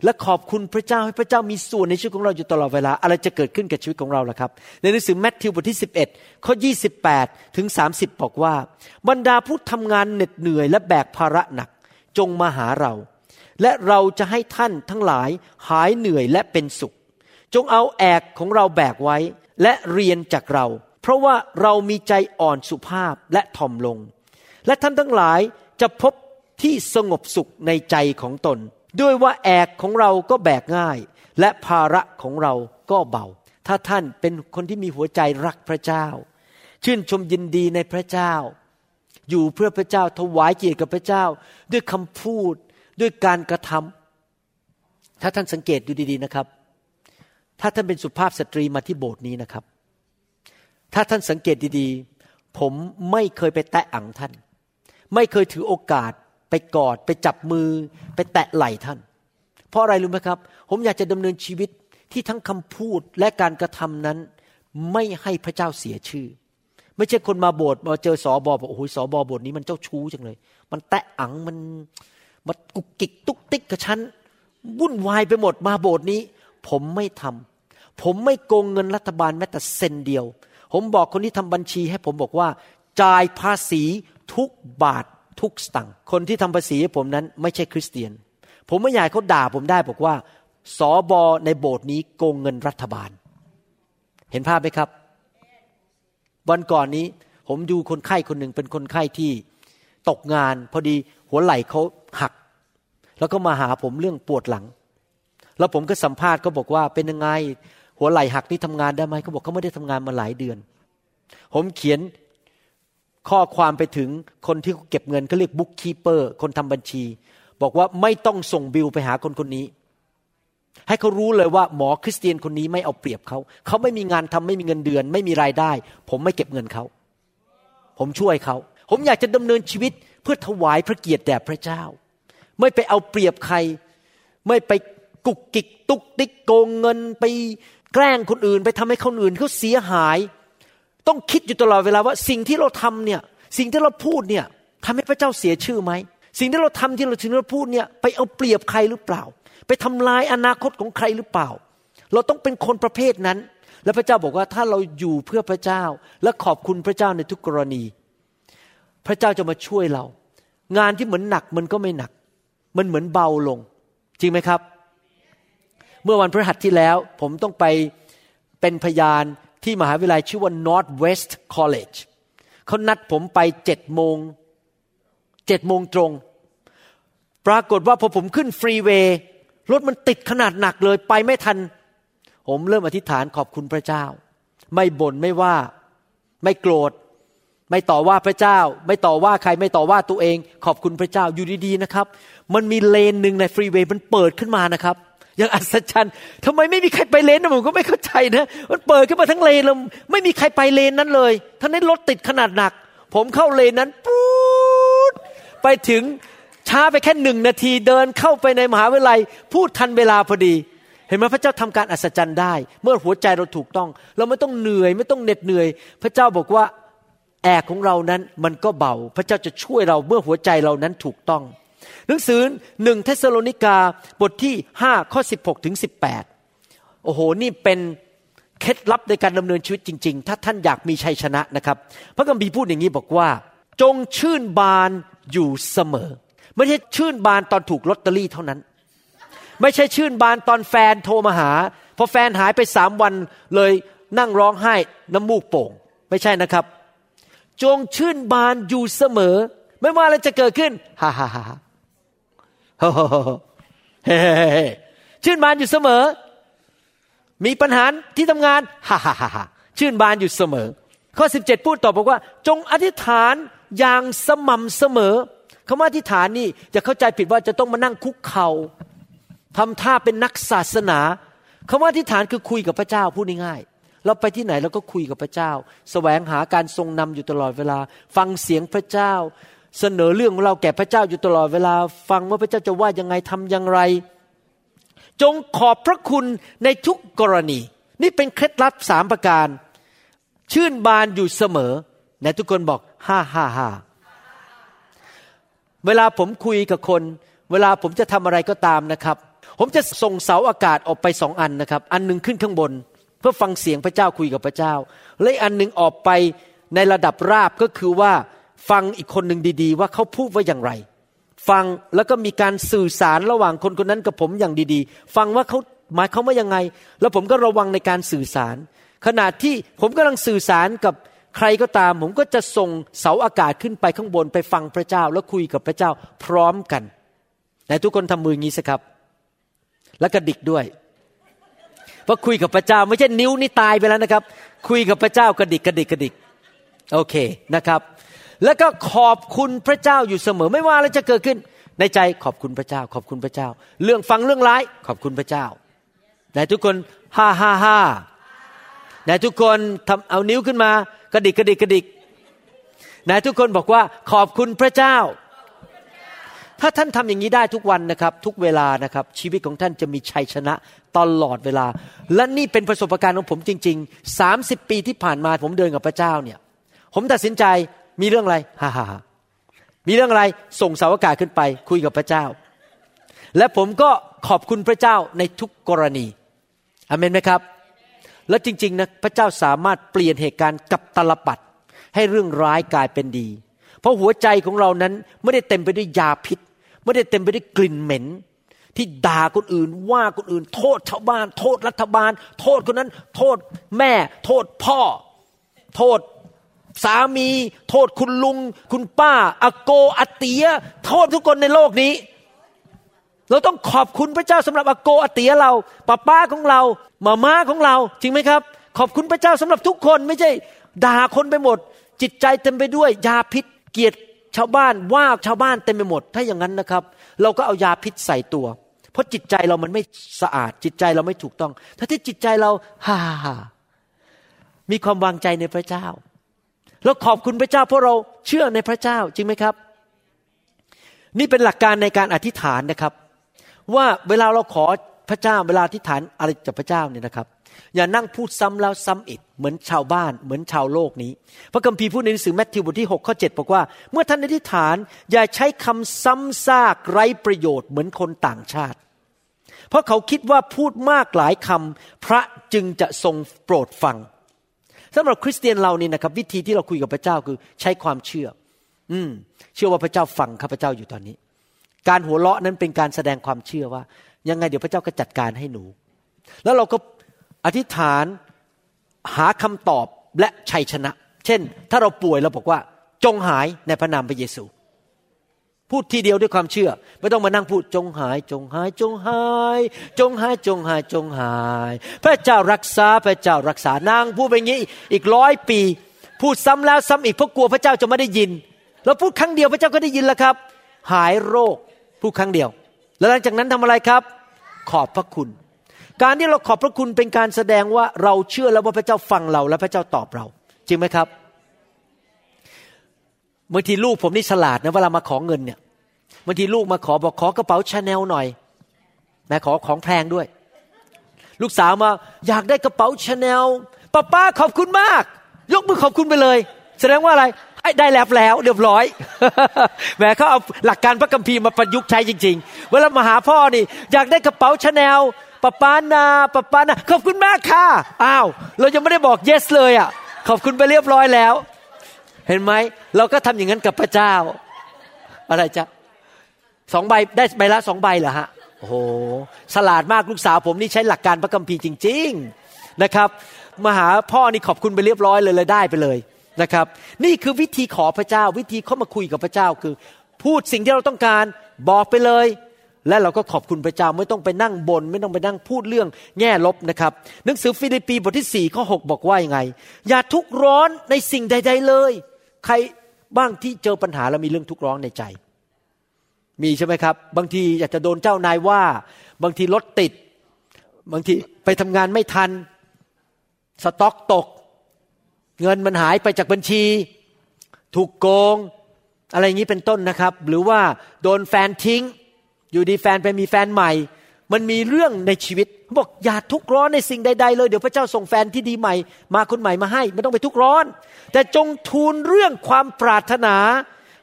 และขอบคุณพระเจ้าให้พระเจ้ามีส่วนในชีวิตของเราอยู่ตลอดเวลาอะไรจะเกิดขึ้นกับชีวิตของเราล่ะครับ ในหนังสือแมทธิวบทที่ 11 ข้อ 28 ถึง 30 บอกว่า บรรดาผู้ทำงานเหน็ดเหนื่อยและแบกภาระหนักจงมาหาเรา และเราจะให้ท่านทั้งหลายหายเหนื่อยและเป็นสุข จงเอาแอกของเราแบกไว้ และเรียนจากเรา เพราะว่าเรามีใจอ่อนสุภาพและถ่อมลง และท่านทั้งหลายจะพบที่สงบสุขในใจของตน ด้วยว่าแอกของเราก็แบกง่าย และภาระของเราก็เบา ถ้าท่านเป็นคนที่มีหัวใจรักพระเจ้า ชื่นชมยินดีในพระเจ้า อยู่เพื่อพระเจ้าถวายเกียรติกับพระเจ้า ด้วยคำพูดด้วยการกระทำถ้าท่านสังเกตดูดีๆนะครับ ถ้าท่านเป็นสุภาพสตรีมาที่โบสถ์นี้นะครับ ถ้าท่านสังเกตดีๆ ผมไม่เคยไปแตะอังท่าน ไม่เคยถือโอกาสไปกอด ไปจับมือ ไปแตะไหล่ท่าน เพราะอะไรรู้ไหมครับ ผมอยากจะดำเนินชีวิตที่ทั้งคำพูดและการกระทำนั้น ไม่ให้พระเจ้าเสียชื่อ ไม่ใช่คนมาโบสถ์มาเจอสอบอบอกโอ้โหสอบอโบสถ์นี้มันเจ้าชู้จังเลย มันแตะอังมันมันกุกกิกตุกติกกับฉันวุ่นวายไปหมดมาโบสถ์นี้ ผมไม่ทำผมไม่โกงเงินรัฐบาลแม้แต่เซนเดียว ผมบอกคนที่ทำบัญชีให้ผมบอกว่า จ่ายภาษีทุกบาททุกสตังค์คนที่ทำภาษีให้ผมนั้นไม่ใช่คริสเตียน ผมไม่อยากเขาด่าผมได้บอกว่าสอบอในโบสถ์นี้โกงเงินรัฐบาล เห็นภาพไหมครับ วันก่อนนี้ ผมดูคนไข้คนหนึ่งเป็นคนไข้ที่ตกงาน พอดีหัวไหล่เขาหัก แล้วก็มาหาผมเรื่องปวดหลัง แล้วผมก็สัมภาษณ์เขาบอกว่าเป็นยังไง หัวไหล่หักนี่ทำงานได้ไหมเขาบอกเขาไม่ได้ทำงานมาหลายเดือน ผมเขียนข้อความไปถึงคนที่เก็บเงินเขาเรียกบุ๊กคีเปอร์คนทำบัญชี บอกว่าไม่ต้องส่งบิลไปหาคนคนนี้ ให้เขารู้เลยว่าหมอคริสเตียนคนนี้ไม่เอาเปรียบเขาเขาไม่มีงานทำไม่มีเงินเดือน ไม่มีรายได้ ผมไม่เก็บเงินเขาผมช่วยเขาผมอยากจะดำเนินชีวิตเพื่อถวายพระเกียรติแด่พระเจ้า ไม่ไปเอาเปรียบใคร ไม่ไป กุกกิกตุกติกโกงเงินไปแกล้งคนอื่น ไปทำให้คนอื่นเขาเสียหาย ต้องคิดอยู่ตลอดเวลาว่าสิ่งที่เราทำเนี่ยสิ่งที่เราพูดเนี่ยทำให้พระเจ้าเสียชื่อไหมสิ่งที่เราทำที่เราถึงเราพูดเนี่ยไปเอาเปรียบใครหรือเปล่า ไปทำลายอนาคตของใครหรือเปล่า เราต้องเป็นคนประเภทนั้น แล้วพระเจ้าบอกว่าถ้าเราอยู่เพื่อพระเจ้า และขอบคุณพระเจ้าในทุกกรณี พระเจ้าจะมาช่วยเรา งานที่เหมือนหนักมันก็ไม่หนัก มันเหมือนเบาลง จริงไหมครับ เมื่อวันพฤหัสที่แล้ว ผมต้องไปเป็นพยานที่มหาวิทยาลัยชื่อว่า Northwest College เขานัดผมไปเจ็ดโมงเจ็ดโมงตรง ปรากฏว่าพอผมขึ้นฟรีเวย์รถมันติดขนาดหนักเลยไปไม่ทัน ผมเริ่มอธิษฐานขอบคุณพระเจ้า ไม่บ่นไม่ว่า ไม่โกรธ ไม่ต่อว่าพระเจ้า ไม่ต่อว่าใครไม่ต่อว่าตัวเอง ขอบคุณพระเจ้าอยู่ดีๆนะครับ มันมีเลนหนึ่งในฟรีเวย์มันเปิดขึ้นมานะครับ อย่างอัศจรรย์ทำไมไม่มีใครไปเลนนะผมก็ไม่เข้าใจนะ มันเปิดขึ้นมาทั้งเลนแล้วไม่มีใครไปเลนนั้นเลยทั้งนั้นรถติดขนาดหนัก ผมเข้าเลนนั้นปู๊ดไปถึงช้าไปแค่หนึ่งนาทีเดินเข้าไปในมหาวิทยาลัย ปู๊ดทันเวลาพอดี เห็นไหมพระเจ้าทำการอัศจรรย์ได้ เมื่อหัวใจเราถูกต้อง เราไม่ต้องเหนื่อยไม่ต้องเหน็ดเหนื่อย พระเจ้าบอกว่าแอกของเรานั้นมันก็เบา พระเจ้าจะช่วยเราเมื่อหัวใจเรานั้นถูกต้อง หนังสือหนึ่งเธสะโลนิกาบทที่ห้าข้อสิบหกถึงสิบแปดโอ้โห นี่เป็นเคล็ดลับในการดำเนินชีวิตจริง ๆ ถ้าท่านอยากมีชัยชนะนะครับ พระคัมภีร์พูดอย่างนี้บอกว่า จงชื่นบานอยู่เสมอ ไม่ใช่ชื่นบานตอนถูกลอตเตอรี่เท่านั้น ไม่ใช่ชื่นบานตอนแฟนโทรมาหาพอแฟนหายไปสามวันเลยนั่งร้องไห้น้ำมูกโป่ง ไม่ใช่นะครับ จงชื่นบานอยู่เสมอ ไม่ว่าอะไรจะเกิดขึ้นฮ่าฮ่าฮ่า ชื่นบานอยู่เสมอ มีปัญหาที่ทำงานฮ่าฮ่าฮ่าชื่นบานอยู่เสมอ ข้อ 17 พูดต่อบอกว่า จงอธิษฐานอย่างสม่ำเสมอคำว่าอธิษฐานนี่จะเข้าใจผิดว่าจะต้องมานั่งคุกเขา่าทำท่าเป็นนักศาสนาคำว่าอธิษฐานคือคุยกับพระเจ้าพูดง่ายๆเราไปที่ไหนเราก็คุยกับพระเจ้า แสวงหาการทรงนำอยู่ตลอดเวลา ฟังเสียงพระเจ้า เสนอเรื่องของเราแก่พระเจ้าอยู่ตลอดเวลา ฟังว่าพระเจ้าจะว่ายังไงทำอย่างไร จงขอบพระคุณในทุกกรณี นี่เป็นเคล็ดลับสามประการ ชื่นบานอยู่เสมอในทุกคนบอกฮ่าฮ่าฮ่าเวลาผมคุยกับคน เวลาผมจะทำอะไรก็ตามนะครับ ผมจะส่งเสาอากาศออกไปสองอันนะครับ อันหนึ่งขึ้นข้างบน เพื่อฟังเสียงพระเจ้าคุยกับพระเจ้า และอันหนึ่งออกไปในระดับราบก็คือว่า ฟังอีกคนหนึ่งดีๆ ว่าเขาพูดว่าอย่างไร ฟังแล้วก็มีการสื่อสารระหว่างคนคนนั้นกับผมอย่างดีๆ ฟังว่าเขาหมายเขาว่ายังไง แล้วผมก็ระวังในการสื่อสาร ขณะที่ผมกำลังสื่อสารกับใครก็ตาม ผมก็จะส่งเสาอากาศขึ้นไปข้างบนไปฟังพระเจ้า แล้วคุยกับพระเจ้าพร้อมกันไหนทุกคนทำมืออย่างนี้สิครับ แล้วกระดิกด้วยเพราะคุยกับพระเจ้าไม่ใช่นิ้วนี่ตายไปแล้วนะครับ คุยกับพระเจ้ากระดิกกระดิกกระดิกโอเคนะครับ แล้วก็ขอบคุณพระเจ้าอยู่เสมอ ไม่ว่าอะไรจะเกิดขึ้น ในใจขอบคุณพระเจ้า ขอบคุณพระเจ้า เรื่องฟังเรื่องร้ายขอบคุณพระเจ้าไหนทุกคนฮ่าฮ่าฮ่าไหนทุกคนทำเอานิ้วขึ้นมากระดิกกระดิกกระดิกไหนทุกคนบอกว่าขอบคุณพระเจ้า ถ้าท่านทำอย่างนี้ได้ทุกวันนะครับ ทุกเวลานะครับ ชีวิตของท่านจะมีชัยชนะตลอดเวลา และนี่เป็นประสบการณ์ของผมจริง ๆ 30 ปีที่ผ่านมาผมเดินกับพระเจ้าเนี่ย ผมตัดสินใจ มีเรื่องอะไรฮ่าฮ่ามีเรื่องอะไรส่งสาวอากาศขึ้นไป คุยกับพระเจ้า และผมก็ขอบคุณพระเจ้าในทุกกรณีอเมนไหมครับ แล้วจริง ๆ นะพระเจ้าสามารถเปลี่ยนเหตุการณ์กับตลปัดให้เรื่องร้ายกลายเป็นดี เพราะหัวใจของเรานั้นไม่ได้เต็มไปด้วยยาพิษ ไม่ได้เต็มไปด้วยกลิ่นเหม็น ที่ด่าคนอื่นว่าคนอื่น โทษชาวบ้าน โทษรัฐบาล โทษคนนั้น โทษแม่ โทษพ่อ โทษ สามี โทษคุณลุง คุณป้าอาโกอาเตีย โทษทุกคนในโลกนี้ เราต้องขอบคุณพระเจ้าสำหรับอาโกอาเตียเราป้าป้าของเรามาม่าของเรา จริงไหมครับ ขอบคุณพระเจ้าสำหรับทุกคนไม่ใช่ด่าคนไปหมด จิตใจเต็มไปด้วย ยาพิษเกียรติชาวบ้านว่าชาวบ้านเต็มไปหมด ถ้าอย่างนั้นนะครับ เราก็เอายาพิษใส่ตัว เพราะจิตใจเรามันไม่สะอาด จิตใจเราไม่ถูกต้อง ถ้าที่จิตใจเราฮ่าฮ่ามีความวางใจในพระเจ้า เราขอบคุณพระเจ้าเพราะเราเชื่อในพระเจ้าจริงไหมครับ นี่เป็นหลักการในการอธิษฐานนะครับ ว่าเวลาเราขอพระเจ้าเวลาอธิษฐานอะไรจากพระเจ้าเนี่ยนะครับ อย่านั่งพูดซ้ำแล้วซ้ำอีกเหมือนชาวบ้าน เหมือนชาวโลกนี้ พระคัมภีร์พูดในหนังสือแมทธิวบทที่6ข้อ7บอกว่า เมื่อท่านอธิษฐานอย่าใช้คำซ้ำซากไร้ประโยชน์เหมือนคนต่างชาติ เพราะเขาคิดว่าพูดมากหลายคำพระจึงจะทรงโปรดฟัง สำหรับคริสเตียนเรานี่นะครับ วิธีที่เราคุยกับพระเจ้าคือใช้ความเชื่อ อืม เชื่อว่าพระเจ้าฟังข้าพเจ้าอยู่ตอนนี้ การหัวเราะนั้นเป็นการแสดงความเชื่อว่า ยังไงเดี๋ยวพระเจ้าก็จัดการให้หนู แล้วเราก็อธิษฐานหาคำตอบและชัยชนะ เช่น ถ้าเราป่วยเราบอกว่า จงหายในพระนามพระเยซู พูดทีเดียวด้วยความเชื่อ ไม่ต้องมานั่งพูดจงหาย จงหาย จงหาย จงหาย จงหาย จงหาย พระเจ้ารักษาพระเจ้ารักษานางพูดไปอย่างนี้อีกร้อยปี พูดซ้ำแล้วซ้ำอีกเพราะกลัวพระเจ้าจะไม่ได้ยิน เราพูดครั้งเดียวพระเจ้าก็ได้ยินแล้วครับ หายโรคพูดครั้งเดียว แล้วหลังจากนั้นทำอะไรครับ ขอบพระคุณ การที่เราขอบพระคุณเป็นการแสดงว่าเราเชื่อแล้วว่าพระเจ้าฟังเราและพระเจ้าตอบเรา จริงไหมครับ บางทีลูกผมนี่ฉลาดนะเวลามาขอเงินเนี่ยบางทีลูกมาขอบอกขอกระเป๋าชาแนลหน่อยแม่ขอของแพงด้วย ลูกสาวมาอยากได้กระเป๋าชาแนลป้าป้าขอบคุณมาก ยกมือขอบคุณไปเลย แสดงว่าอะไรได้แล้วแล้วเรียบร้อยแหมเขาเอาหลักการพระคัมภีร์มาประยุกต์ใช้จริง ๆ เวลามาหาพ่อนี่ อยากได้กระเป๋าชาแนลป้าป้านาป้าป้านาขอบคุณมากค่ะอ้าว เรายังไม่ได้บอก yes เลยอะ ขอบคุณไปเรียบร้อยแล้ว เห็นไหมเราก็ทำอย่างนั้นกับพระเจ้า อะไรจ๊ะสองใบได้ใบละสองใบเหรอฮะโอ้โหฉลาดมากลูกสาวผมนี่ใช้หลักการพระคัมภีร์จริง ๆนะครับมาหาพ่อนี่ขอบคุณไปเรียบร้อยเลยเลยได้ไปเลยนะครับ นี่คือวิธีขอพระเจ้า วิธีเข้ามาคุยกับพระเจ้าคือ พูดสิ่งที่เราต้องการบอกไปเลย และเราก็ขอบคุณพระเจ้าไม่ต้องไปนั่งบน ไม่ต้องไปนั่งพูดเรื่องแง่ลบนะครับ หนังสือฟิลิปปีบทที่สี่ข้อหบอกว่ายังไง อย่าทุกร้อนในสิ่งใด ๆเลย ใครบ้างที่เจอปัญหาแล้วมีเรื่องทุกข์ร้อนในใจ มีใช่ไหมครับ บางทีอยากจะโดนเจ้านายว่า บางทีรถติด บางทีไปทำงานไม่ทัน สต็อกตก เงินมันหายไปจากบัญชี ถูกโกง อะไรอย่างนี้เป็นต้นนะครับ หรือว่าโดนแฟนทิ้ง อยู่ดีแฟนไปมีแฟนใหม่ มันมีเรื่องในชีวิตเขาบอกอย่าทุกร้อนในสิ่งใด ๆ เลยเดี๋ยวพระเจ้าส่งแฟนที่ดีใหม่ มาคนใหม่มาให้ไม่ต้องไปทุกร้อน แต่จงทูลเรื่องความปรารถนา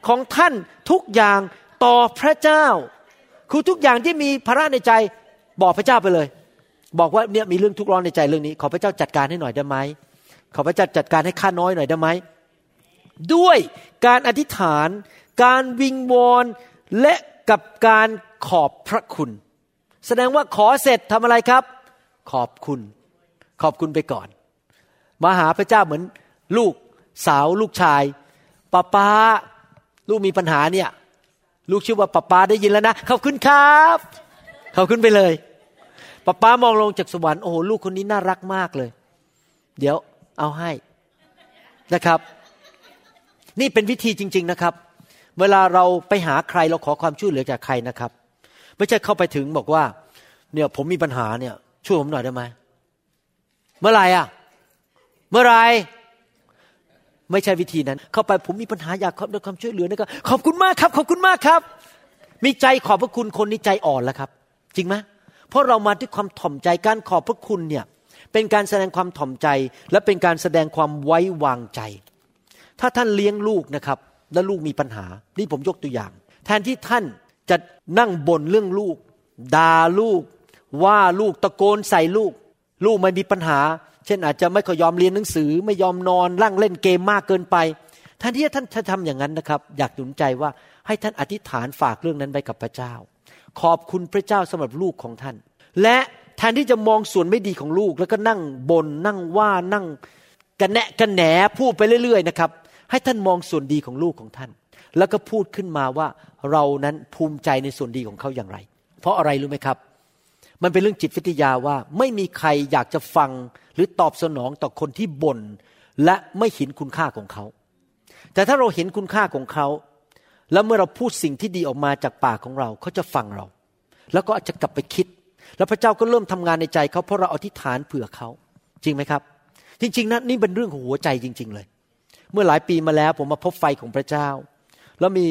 ของท่านทุกอย่างต่อพระเจ้า คือทุกอย่างที่มีภาระในใจบอกพระเจ้าไปเลย บอกว่าเนี่ยมีเรื่องทุกข์ร้อนในใจเรื่องนี้ ขอพระเจ้าจัดการให้หน่อยได้ไหมขอพระเจ้าจัดการให้ข้าน้อยหน่อยได้ไหมด้วยการอธิษฐาน การวิงวอนและกับการขอบพระคุณ แสดงว่าขอเสร็จทำอะไรครับ ขอบคุณ ขอบคุณไปก่อน มาหาพระเจ้าเหมือนลูกสาวลูกชายป้าป้าลูกมีปัญหาเนี่ย ลูกชื่อว่าป้าป้าได้ยินแล้วนะขอบคุณครับขอบคุณไปเลยป้าป้ามองลงจากสวรรค์โอ้โหลูกคนนี้น่ารักมากเลย เดี๋ยวเอาให้นะครับ นี่เป็นวิธีจริง ๆนะครับ เวลาเราไปหาใครเราขอความช่วยเหลือจากใครนะครับ ไม่ใช่เข้าไปถึงบอกว่า เนี่ยผมมีปัญหาเนี่ย ช่วยผมหน่อยได้ไหมเมื่อไหร่อะ เมื่อไหร่ไม่ใช่วิธีนั้น เข้าไปผมมีปัญหาอยากขอความช่วยเหลือนะครับขอบคุณมากครับ ขอบคุณมากครับ มีใจขอบพระคุณคนนี้ใจอ่อนแล้วครับ จริงไหมเพราะเรามาด้วยความถ่อมใจการขอบพระคุณเนี่ยเป็นการแสดงความถ่อมใจ และเป็นการแสดงความไว้วางใจ ถ้าท่านเลี้ยงลูกนะครับ แล้วลูกมีปัญหา นี่ผมยกตัวอย่าง แทนที่ท่าน จะนั่งบ่นเรื่องลูกด่าลูก ว่าลูกตะโกนใส่ลูก ลูกไม่มีปัญหา เช่นอาจจะไม่ค่อยยอมเรียนหนังสือ ไม่ยอมนอนร่างเล่นเกมมากเกินไปแทนที่ท่านจะทำอย่างนั้นนะครับ อยากหนุนใจว่าให้ท่านอธิษฐานฝากเรื่องนั้นไปกับพระเจ้า ขอบคุณพระเจ้าสำหรับลูกของท่าน และแทนที่จะมองส่วนไม่ดีของลูก แล้วก็นั่งบนนั่งว่านั่งกันแนะกันแหนพูดไปเรื่อยๆนะครับ ให้ท่านมองส่วนดีของลูกของท่าน แล้วก็พูดขึ้นมาว่าเรานั้นภูมิใจในส่วนดีของเขาอย่างไร เพราะอะไรรู้ไหมครับ มันเป็นเรื่องจิตวิทยาว่าไม่มีใครอยากจะฟังหรือตอบสนองต่อคนที่บ่นและไม่เห็นคุณค่าของเขา แต่ถ้าเราเห็นคุณค่าของเขา แล้วเมื่อเราพูดสิ่งที่ดีออกมาจากปากของเราเขาจะฟังเรา แล้วก็อาจจะกลับไปคิด แล้วพระเจ้าก็เริ่มทำงานในใจเขาเพราะเราอธิษฐานเผื่อเขา จริงไหมครับ จริง ๆนะนี่เป็นเรื่องของหัวใจจริง ๆ เลย เมื่อหลายปีมาแล้วผมมาพบไฟของพระเจ้า แล้วมี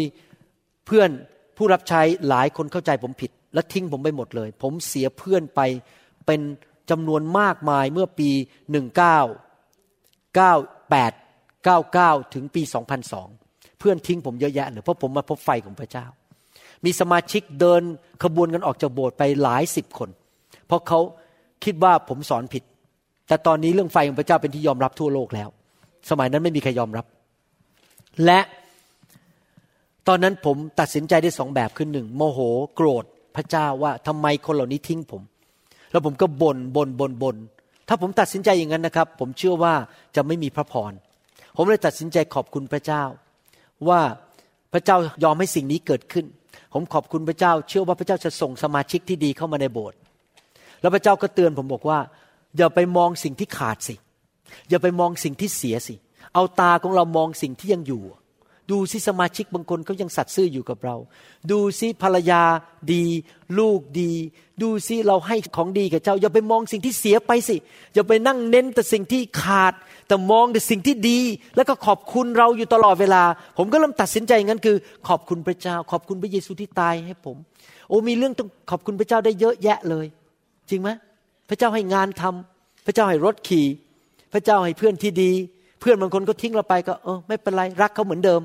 เพื่อนผู้รับใช้หลายคนเข้าใจผมผิด และทิ้งผมไปหมดเลย ผมเสียเพื่อนไปเป็นจำนวนมากมายเมื่อปี 19 98 99 ถึงปี 2002 เพื่อนทิ้งผมเยอะแยะเลยเพราะผมมาพบไฟของพระเจ้า มีสมาชิกเดินขบวนกันออกจากโบสถ์ไปหลายสิบคน เพราะเขาคิดว่าผมสอนผิด แต่ตอนนี้เรื่องไฟของพระเจ้าเป็นที่ยอมรับทั่วโลกแล้ว สมัยนั้นไม่มีใครยอมรับ และ ตอนนั้นผมตัดสินใจได้สองแบบคือหนึ่งโมโหโกรธพระเจ้าว่าทำไมคนเหล่านี้ทิ้งผม แล้วผมก็บน่นบน่นบน่นบน่นถ้าผมตัดสินใจอย่างนั้นนะครับ ผมเชื่อว่าจะไม่มีพระพรผมเลยตัดสินใจขอบคุณพระเจ้า ว่าพระเจ้ายอมให้สิ่งนี้เกิดขึ้น ผมขอบคุณพระเจ้า เชื่อว่าพระเจ้าจะส่งสมาชิกที่ดีเข้ามาในโบสถ์แล้วพระเจ้าก็เตือนผมบอกว่า อย่าไปมองสิ่งที่ขาดสิ อย่าไปมองสิ่งที่เสียสิ เอาตาของเรามองสิ่งที่ยังอยู่ ดูซิสมาชิกบางคนเขายังสัตย์ซื่ออยู่กับเรา ดูซิภรรยาดี ลูกดี ดูซิเราให้ของดีกับเจ้า อย่าไปมองสิ่งที่เสียไปสิ อย่าไปนั่งเน้นแต่สิ่งที่ขาด แต่มองแต่สิ่งที่ดี แล้วก็ขอบคุณเราอยู่ตลอดเวลา ผมก็เริ่มตัดสินใจอย่างนั้นคือ ขอบคุณพระเจ้า ขอบคุณพระเยซูที่ตายให้ผม โอ้มีเรื่องต้องขอบคุณพระเจ้าได้เยอะแยะเลย จริงไหมพระเจ้าให้งานทำพระเจ้าให้รถขี่ พระเจ้าให้เพื่อนที่ดี เพื่อนบางคนก็ทิ้งเราไปก็เออไม่เป็นไรรักเขาเหมือนเดิม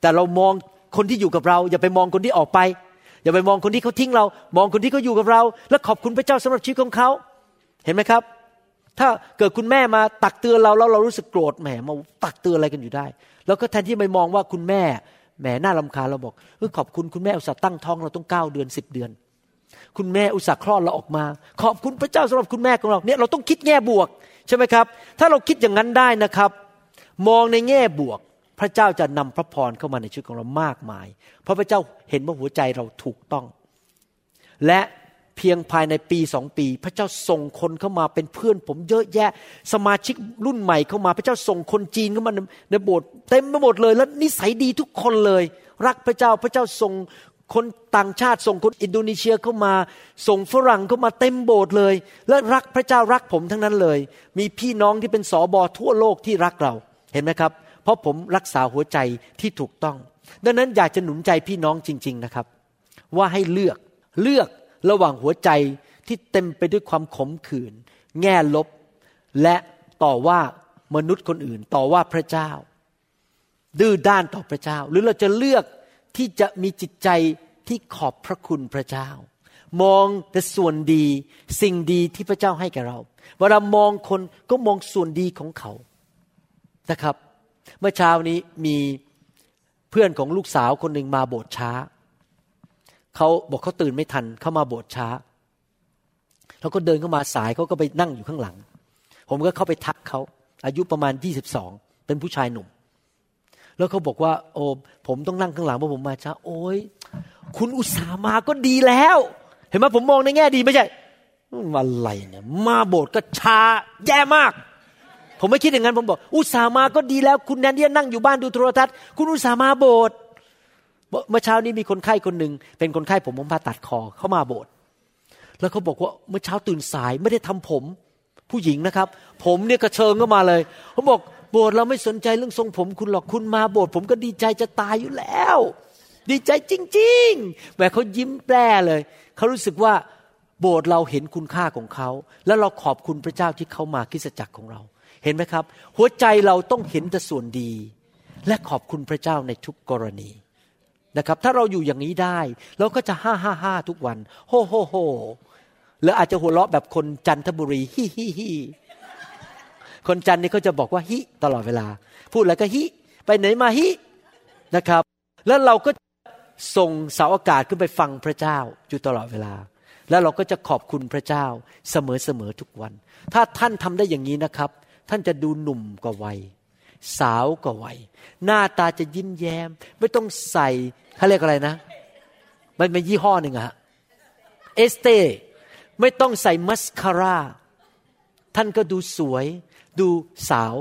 แต่เรามองคนที่อยู่กับเรา อย่าไปมองคนที่ออกไป อย่าไปมองคนที่เขาทิ้งเรา มองคนที่เขาอยู่กับเรา แล้วขอบคุณพระเจ้าสำหรับชีวิตของเขา เห็นไหมครับ ถ้าเกิดคุณแม่มาตักเตือนเราแล้วเรารู้สึกโกรธแหมมาตักเตือนอะไรกันอยู่ได้ แล้วก็แทนที่ไปมองว่าคุณแม่แหมน่าลำคาญเราบอกเออขอบคุณคุณแม่อุตส่าห์ตั้งท้องเราต้องเก้าเดือนสิบเดือน คุณแม่อุตส่าห์คลอดเราออกมา ขอบคุณพระเจ้าสำหรับคุณแม่ของเราเนี่ยเราต้องคิดแง่บวก ใช่ไหมครับ ถ้าเราคิดอย่างนั้นได้นะครับ มองในแง่บวก พระเจ้าจะนำพระพรเข้ามาในชีวิตของเรามากมาย เพราะพระเจ้าเห็นว่าหัวใจเราถูกต้อง และเพียงภายในปีสองปี พระเจ้าส่งคนเข้ามาเป็นเพื่อน ผมเยอะแยะ สมาชิกรุ่นใหม่เข้ามา พระเจ้าส่งคนจีนเข้ามาในโบสถ์เต็มไปหมดเลย แล้วนิสัยดีทุกคนเลย รักพระเจ้าพระเจ้าส่งคนต่างชาติส่งคนอินโดนีเซียเข้ามา ส่งฝรั่งเข้ามาเต็มโบสถ์เลย และรักพระเจ้ารักผมทั้งนั้นเลย มีพี่น้องที่เป็นสอบอทั่วโลกที่รักเราเห็นไหมครับ ราะผมรักษาหัวใจที่ถูกต้อง ดังนั้นอยากจะหนุนใจพี่น้องจริง ๆนะครับ ว่าให้เลือกเลือกระหว่างหัวใจที่เต็มไปด้วยความขมขื่นแง่ลบ และต่อว่ามนุษย์คนอื่น ต่อว่าพระเจ้า ดื้อด้านต่อพระเจ้า หรือเราจะเลือกที่จะมีจิตใจที่ขอบพระคุณพระเจ้า มองแต่ส่วนดีสิ่งดีที่พระเจ้าให้แก่เรา เวลามองคนก็มองส่วนดีของเขานะครับ เมื่อเช้านี้มีเพื่อนของลูกสาวคนหนึ่งมาโบสถ์ช้า เขาบอกเขาตื่นไม่ทันเขามาโบสถ์ช้าแล้วก็เดินเข้ามาสายเขาก็ไปนั่งอยู่ข้างหลัง ผมก็เข้าไปทักเขาอายุประมาณยี่สิบสองเป็นผู้ชายหนุ่ม แล้วเขาบอกว่า โอ้ผมต้องนั่งข้างหลังเพราะผมมาช้า โอ้ยคุณอุตส่าห์มาก็ดีแล้ว เห็นไหมผมมองในแง่ดีไม่ใช่อะไรเนี่ยมาโบสถ์ก็ช้าแย่มาก ผมไม่คิดอย่างนั้นผมบอก อุตส่าห์มาก็ดีแล้ว คุณแนนที่นั่งอยู่บ้านดูโทรทัศน์ คุณอุตส่าห์มาโบสถ์เมื่อเช้านี้มีคนไข้คนหนึ่งเป็นคนไข้ผมผมผ่าตัดคอเข้ามาโบสถ์แล้วเขาบอกว่าเมื่อเช้าตื่นสายไม่ได้ทำผม ผู้หญิงนะครับ ผมเนี่ยกระเชิงเข้ามาเลยเขาบอกโบสถ์เราไม่สนใจเรื่องทรงผมคุณหรอกคุณมาโบสถ์ผมก็ดีใจจะตายอยู่แล้ว ดีใจจริงๆแหมเขายิ้มแปรเลยเขารู้สึกว่าโบสถ์เราเห็นคุณค่าของเขา แล้วเราขอบคุณพระเจ้าที่เขามาคริสจักรของเรา เห็นไหมครับ หัวใจเราต้องเห็นแต่ส่วนดี และขอบคุณพระเจ้าในทุกกรณีนะครับ ถ้าเราอยู่อย่างนี้ได้ เราก็จะห้าห้าห้าทุกวันโฮโฮโฮแล้วอาจจะหัวเราะแบบคนจันทบุรีฮิฮิฮิคนจันนี่เขาจะบอกว่าฮิตลอดเวลา พูดแล้วก็ฮิไปไหนมาฮินะครับ แล้วเราก็ส่งเสาอากาศขึ้นไปฟังพระเจ้าอยู่ตลอดเวลา แล้วเราก็จะขอบคุณพระเจ้าเสมอๆทุกวัน ถ้าท่านทำได้อย่างนี้นะครับ ท่านจะดูหนุ่มกว่าวัย สาวกว่าวัย หน้าตาจะยิ้มแย้ม ไม่ต้องใส่เขาเรียกอะไรนะ มันเป็นยี่ห้อหนึ่งอะเอสเตไม่ต้องใส่มัสคาร่าท่านก็ดูสวย ดูสาว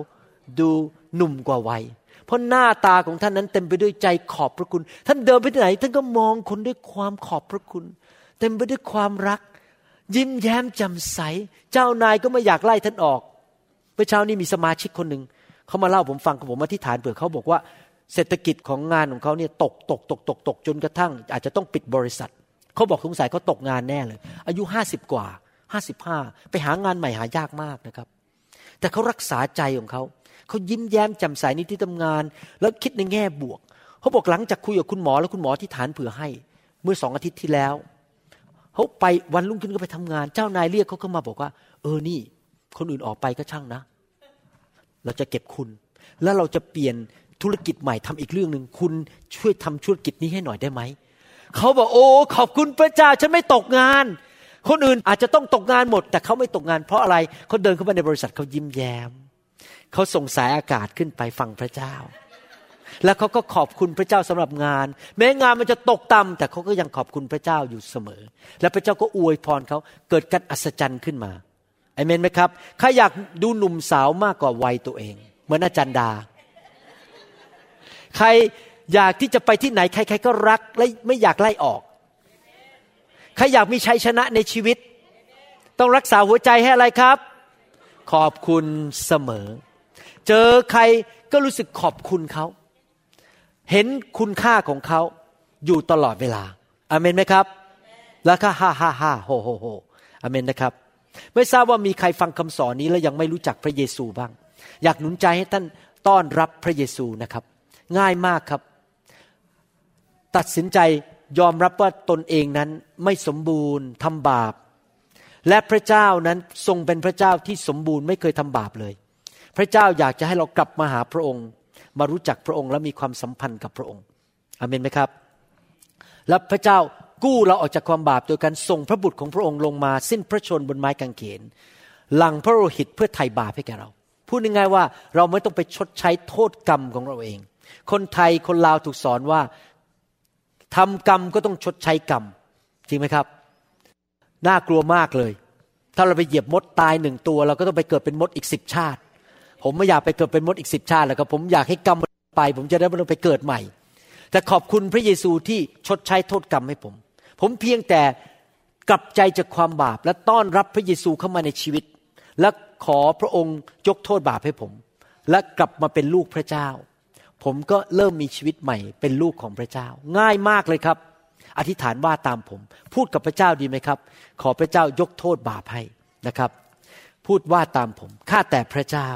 ดูหนุ่มกว่าวัย เพราะหน้าตาของท่านนั้นเต็มไปด้วยใจขอบพระคุณ ท่านเดินไปไหน ท่านก็มองคนด้วยความขอบพระคุณ เต็มไปด้วยความรัก ยิ้มแย้มแจ่มใส เจ้านายก็ไม่อยากไล่ท่านออก มื่อเช้านี้มีสมาชิกคนหนึ่งเขามาเล่าผมฟังผมอธิษฐานเผื่อเขาบอกว่าเศรษฐกิจของงานของเขาเนี่ยตกตกตกตกตกจนกระทั่ง อาจจะต้องปิดบริษัทเขาบอกสงสัยเขาตกงานแน่เลย อายุห้าสิบกว่าห้าสิบห้าไปหางานใหม่หายากมากนะครับ แต่เขารักษาใจของเขาเขายิ้มแย้มแจ่มใสในที่ทำงาน แล้วคิดในแง่บวกเขาบอกหลังจากคุยกับคุณหมอแล้วคุณหมอที่ฐานเผื่อให้ เมื่อสองอาทิตย์ที่แล้วเขาไปวันรุ่งขึ้นก็ไปทำงาน เจ้านายเรียกเขาก็มาบอกว่า เออนี่ คนอื่นออกไปก็ช่างนะ เราจะเก็บคุณ แล้วเราจะเปลี่ยนธุรกิจใหม่ทำอีกเรื่องหนึ่งคุณช่วยทำธุรกิจนี้ให้หน่อยได้ไหมเขาบอกโอ้ขอบคุณพระเจ้าฉันไม่ตกงาน คนอื่นอาจจะต้องตกงานหมด แต่เขาไม่ตกงานเพราะอะไรเขาเดินเข้ามาในบริษัทเขายิ้มแย้มเขาส่งสายอากาศขึ้นไปฟังพระเจ้า แล้วเขาก็ขอบคุณพระเจ้าสำหรับงาน แม้งานมันจะตกต่ำแต่เขาก็ยังขอบคุณพระเจ้าอยู่เสมอ และพระเจ้าก็อวยพรเขาเกิดการอัศจรรย์ขึ้นมา อเมนไหมครับใครอยากดูหนุ่มสาวมากกว่าวัยตัวเอง เหมือนอาจารย์ดา ใครอยากที่จะไปที่ไหนใครๆก็รักและไม่อยากไล่ออก ใครอยากมีชัยชนะในชีวิต ต้องรักษาหัวใจให้อะไรครับ ขอบคุณเสมอ เจอใครก็รู้สึกขอบคุณเขา เห็นคุณค่าของเขาอยู่ตลอดเวลาอเมนไหมครับ แล้วก็ฮ่าฮ่าฮ่าโฮโฮโฮอเมนนะครับ ไม่ทราบว่ามีใครฟังคำสอนนี้แล้วยังไม่รู้จักพระเยซูบ้าง อยากหนุนใจให้ท่านต้อนรับพระเยซูนะครับ ง่ายมากครับ ตัดสินใจยอมรับว่าตนเองนั้นไม่สมบูรณ์ทำบาป และพระเจ้านั้นทรงเป็นพระเจ้าที่สมบูรณ์ไม่เคยทำบาปเลย พระเจ้าอยากจะให้เรากลับมาหาพระองค์ มารู้จักพระองค์และมีความสัมพันธ์กับพระองค์อเมนไหมครับ และพระเจ้า กู้เราออกจากความบาปโดยการส่งพระบุตรของพระองค์ลงมา สิ้นพระชนบนไม้กางเขนหลังพระโลหิตเพื่อไถ่บาปให้แก่เรา พูดง่ายๆว่าเราไม่ต้องไปชดใช้โทษกรรมของเราเอง คนไทยคนลาวถูกสอนว่าทำกรรมก็ต้องชดใช้กรรม จริงไหมครับ น่ากลัวมากเลย ถ้าเราไปเหยียบมดตายหนึ่งตัว เราก็ต้องไปเกิดเป็นมดอีกสิบชาติ ผมไม่อยากไปเกิดเป็นมดอีกสิบชาติแล้วครับผมอยากให้กรรมไป ผมจะได้ไม่ต้องไปเกิดใหม่ แต่ขอบคุณพระเยซูที่ชดใช้โทษกรรมให้ผม ผมเพียงแต่กลับใจจากความบาปและต้อนรับพระเยซูเข้ามาในชีวิต และขอพระองค์ยกโทษบาปให้ผม และกลับมาเป็นลูกพระเจ้า ผมก็เริ่มมีชีวิตใหม่ เป็นลูกของพระเจ้า ง่ายมากเลยครับ อธิษฐานว่าตามผม พูดกับพระเจ้าดีไหมครับ ขอพระเจ้ายกโทษบาปให้นะครับ พูดว่าตามผมข้าแต่พระเจ้า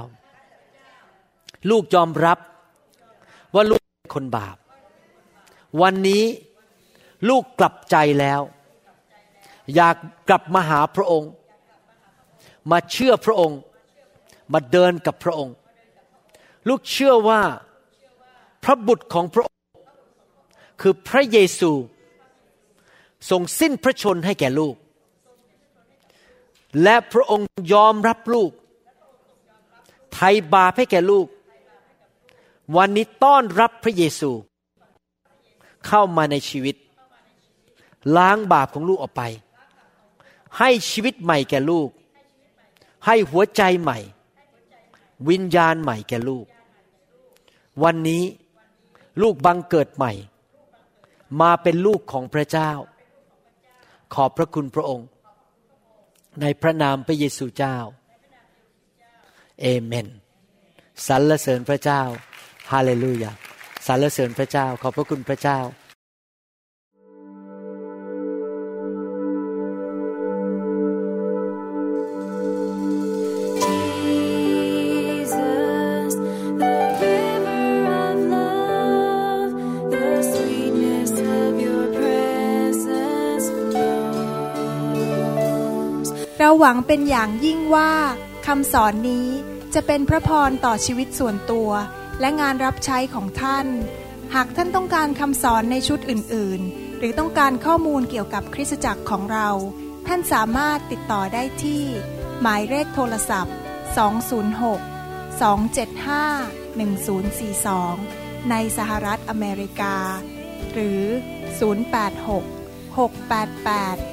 ลูกยอมรับว่าลูกเป็นคนบาป วันนี้ ลูกกลับใจแล้ว อยากกลับมาหาพระองค์ มาเชื่อพระองค์ มาเดินกับพระองค์ ลูกเชื่อว่าพระบุตรของพระองค์ คือพระเยซูทรงสิ้นพระชนให้แก่ลูก และพระองค์ยอมรับลูก ไถ่บาปให้แก่ลูก วันนี้ต้อนรับพระเยซู เข้ามาในชีวิต ล้างบาปของลูกออกไป ให้ชีวิตใหม่แก่ลูก ให้หัวใจใหม่ วิญญาณใหม่แก่ลูก วันนี้ลูกบังเกิดใหม่ มาเป็นลูกของพระเจ้า ขอบพระคุณพระองค์ ในพระนามพระเยซูเจ้า เอเมนสรรเสริญพระเจ้า ฮาเลลูยาสรรเสริญพระเจ้า ขอบพระคุณพระเจ้า เราหวังเป็นอย่างยิ่งว่าคำสอนนี้จะเป็นพระพรต่อชีวิตส่วนตัว และงานรับใช้ของท่าน หากท่านต้องการคำสอนในชุดอื่น ๆ หรือต้องการข้อมูลเกี่ยวกับคริสตจักรของเรา ท่านสามารถติดต่อได้ที่ หมายเลขโทรศัพท์ 206 275 1042 ในสหรัฐอเมริกา หรือ 086 688